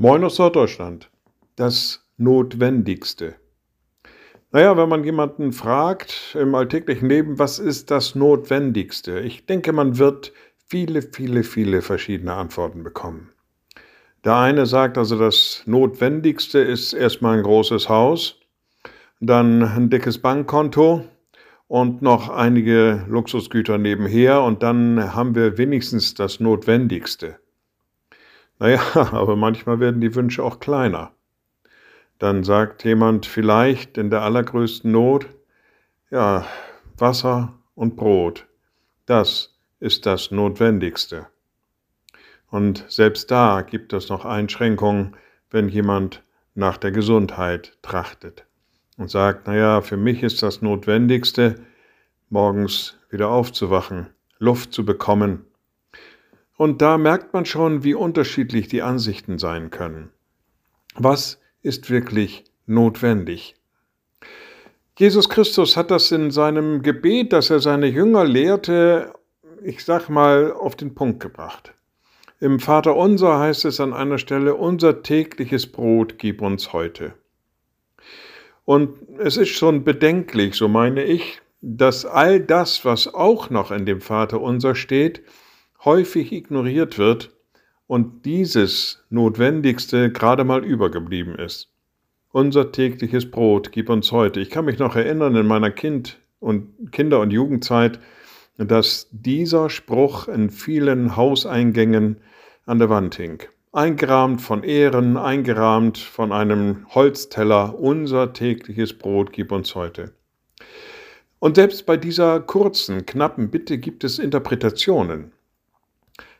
Moin aus Norddeutschland. Das Notwendigste. Naja, wenn man jemanden fragt im alltäglichen Leben, was ist das Notwendigste? Ich denke, man wird viele, viele, viele verschiedene Antworten bekommen. Der eine sagt also, das Notwendigste ist erstmal ein großes Haus, dann ein dickes Bankkonto und noch einige Luxusgüter nebenher und dann haben wir wenigstens das Notwendigste. Naja, aber manchmal werden die Wünsche auch kleiner. Dann sagt jemand vielleicht in der allergrößten Not, ja, Wasser und Brot, das ist das Notwendigste. Und selbst da gibt es noch Einschränkungen, wenn jemand nach der Gesundheit trachtet und sagt, naja, für mich ist das Notwendigste, morgens wieder aufzuwachen, Luft zu bekommen, und da merkt man schon, wie unterschiedlich die Ansichten sein können. Was ist wirklich notwendig? Jesus Christus hat das in seinem Gebet, das er seine Jünger lehrte, ich sag mal, auf den Punkt gebracht. Im Vater unser heißt es an einer Stelle, unser tägliches Brot gib uns heute. Und es ist schon bedenklich, so meine ich, dass all das, was auch noch in dem Vater unser steht, häufig ignoriert wird und dieses Notwendigste gerade mal übergeblieben ist. Unser tägliches Brot gib uns heute. Ich kann mich noch erinnern in meiner Kind und Kinder- und Jugendzeit, dass dieser Spruch in vielen Hauseingängen an der Wand hing. Eingerahmt von Ehren, eingerahmt von einem Holzteller, unser tägliches Brot gib uns heute. Und selbst bei dieser kurzen, knappen Bitte gibt es Interpretationen.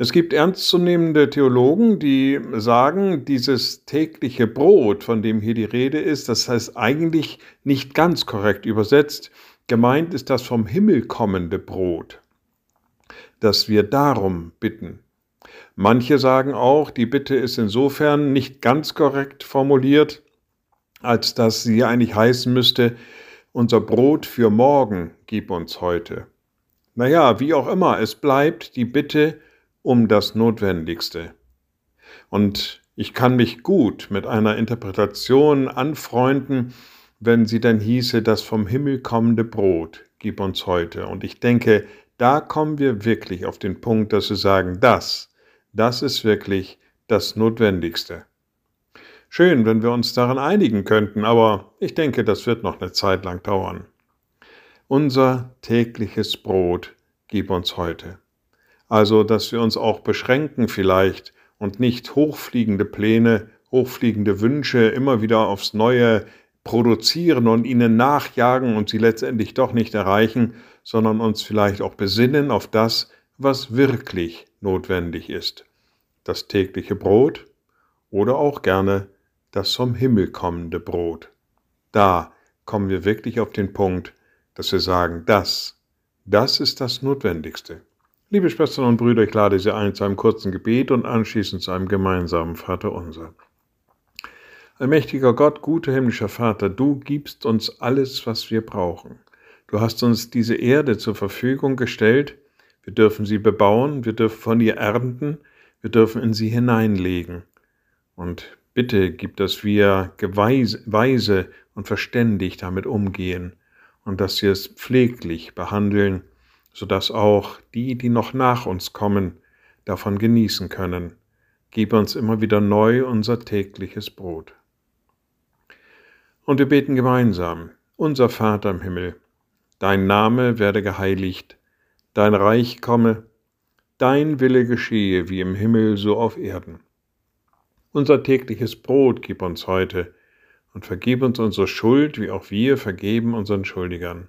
Es gibt ernstzunehmende Theologen, die sagen, dieses tägliche Brot, von dem hier die Rede ist, das heißt eigentlich nicht ganz korrekt übersetzt. Gemeint ist das vom Himmel kommende Brot, dass wir darum bitten. Manche sagen auch, die Bitte ist insofern nicht ganz korrekt formuliert, als dass sie eigentlich heißen müsste, unser Brot für morgen gib uns heute. Naja, wie auch immer, es bleibt die Bitte, um das Notwendigste. Und ich kann mich gut mit einer Interpretation anfreunden, wenn sie dann hieße, das vom Himmel kommende Brot gib uns heute. Und ich denke, da kommen wir wirklich auf den Punkt, dass wir sagen, das, das ist wirklich das Notwendigste. Schön, wenn wir uns daran einigen könnten, aber ich denke, das wird noch eine Zeit lang dauern. Unser tägliches Brot gib uns heute. Also, dass wir uns auch beschränken vielleicht und nicht hochfliegende Pläne, hochfliegende Wünsche immer wieder aufs Neue produzieren und ihnen nachjagen und sie letztendlich doch nicht erreichen, sondern uns vielleicht auch besinnen auf das, was wirklich notwendig ist. Das tägliche Brot oder auch gerne das vom Himmel kommende Brot. Da kommen wir wirklich auf den Punkt, dass wir sagen, das, das ist das Notwendigste. Liebe Schwestern und Brüder, ich lade Sie ein zu einem kurzen Gebet und anschließend zu einem gemeinsamen Vater unser. Allmächtiger Gott, guter himmlischer Vater, du gibst uns alles, was wir brauchen. Du hast uns diese Erde zur Verfügung gestellt. Wir dürfen sie bebauen, wir dürfen von ihr ernten, wir dürfen in sie hineinlegen. Und bitte gib, dass wir weise und verständig damit umgehen und dass wir es pfleglich behandeln sodass auch die, die noch nach uns kommen, davon genießen können. Gib uns immer wieder neu unser tägliches Brot. Und wir beten gemeinsam, unser Vater im Himmel, dein Name werde geheiligt, dein Reich komme, dein Wille geschehe wie im Himmel so auf Erden. Unser tägliches Brot gib uns heute und vergib uns unsere Schuld, wie auch wir vergeben unseren Schuldigern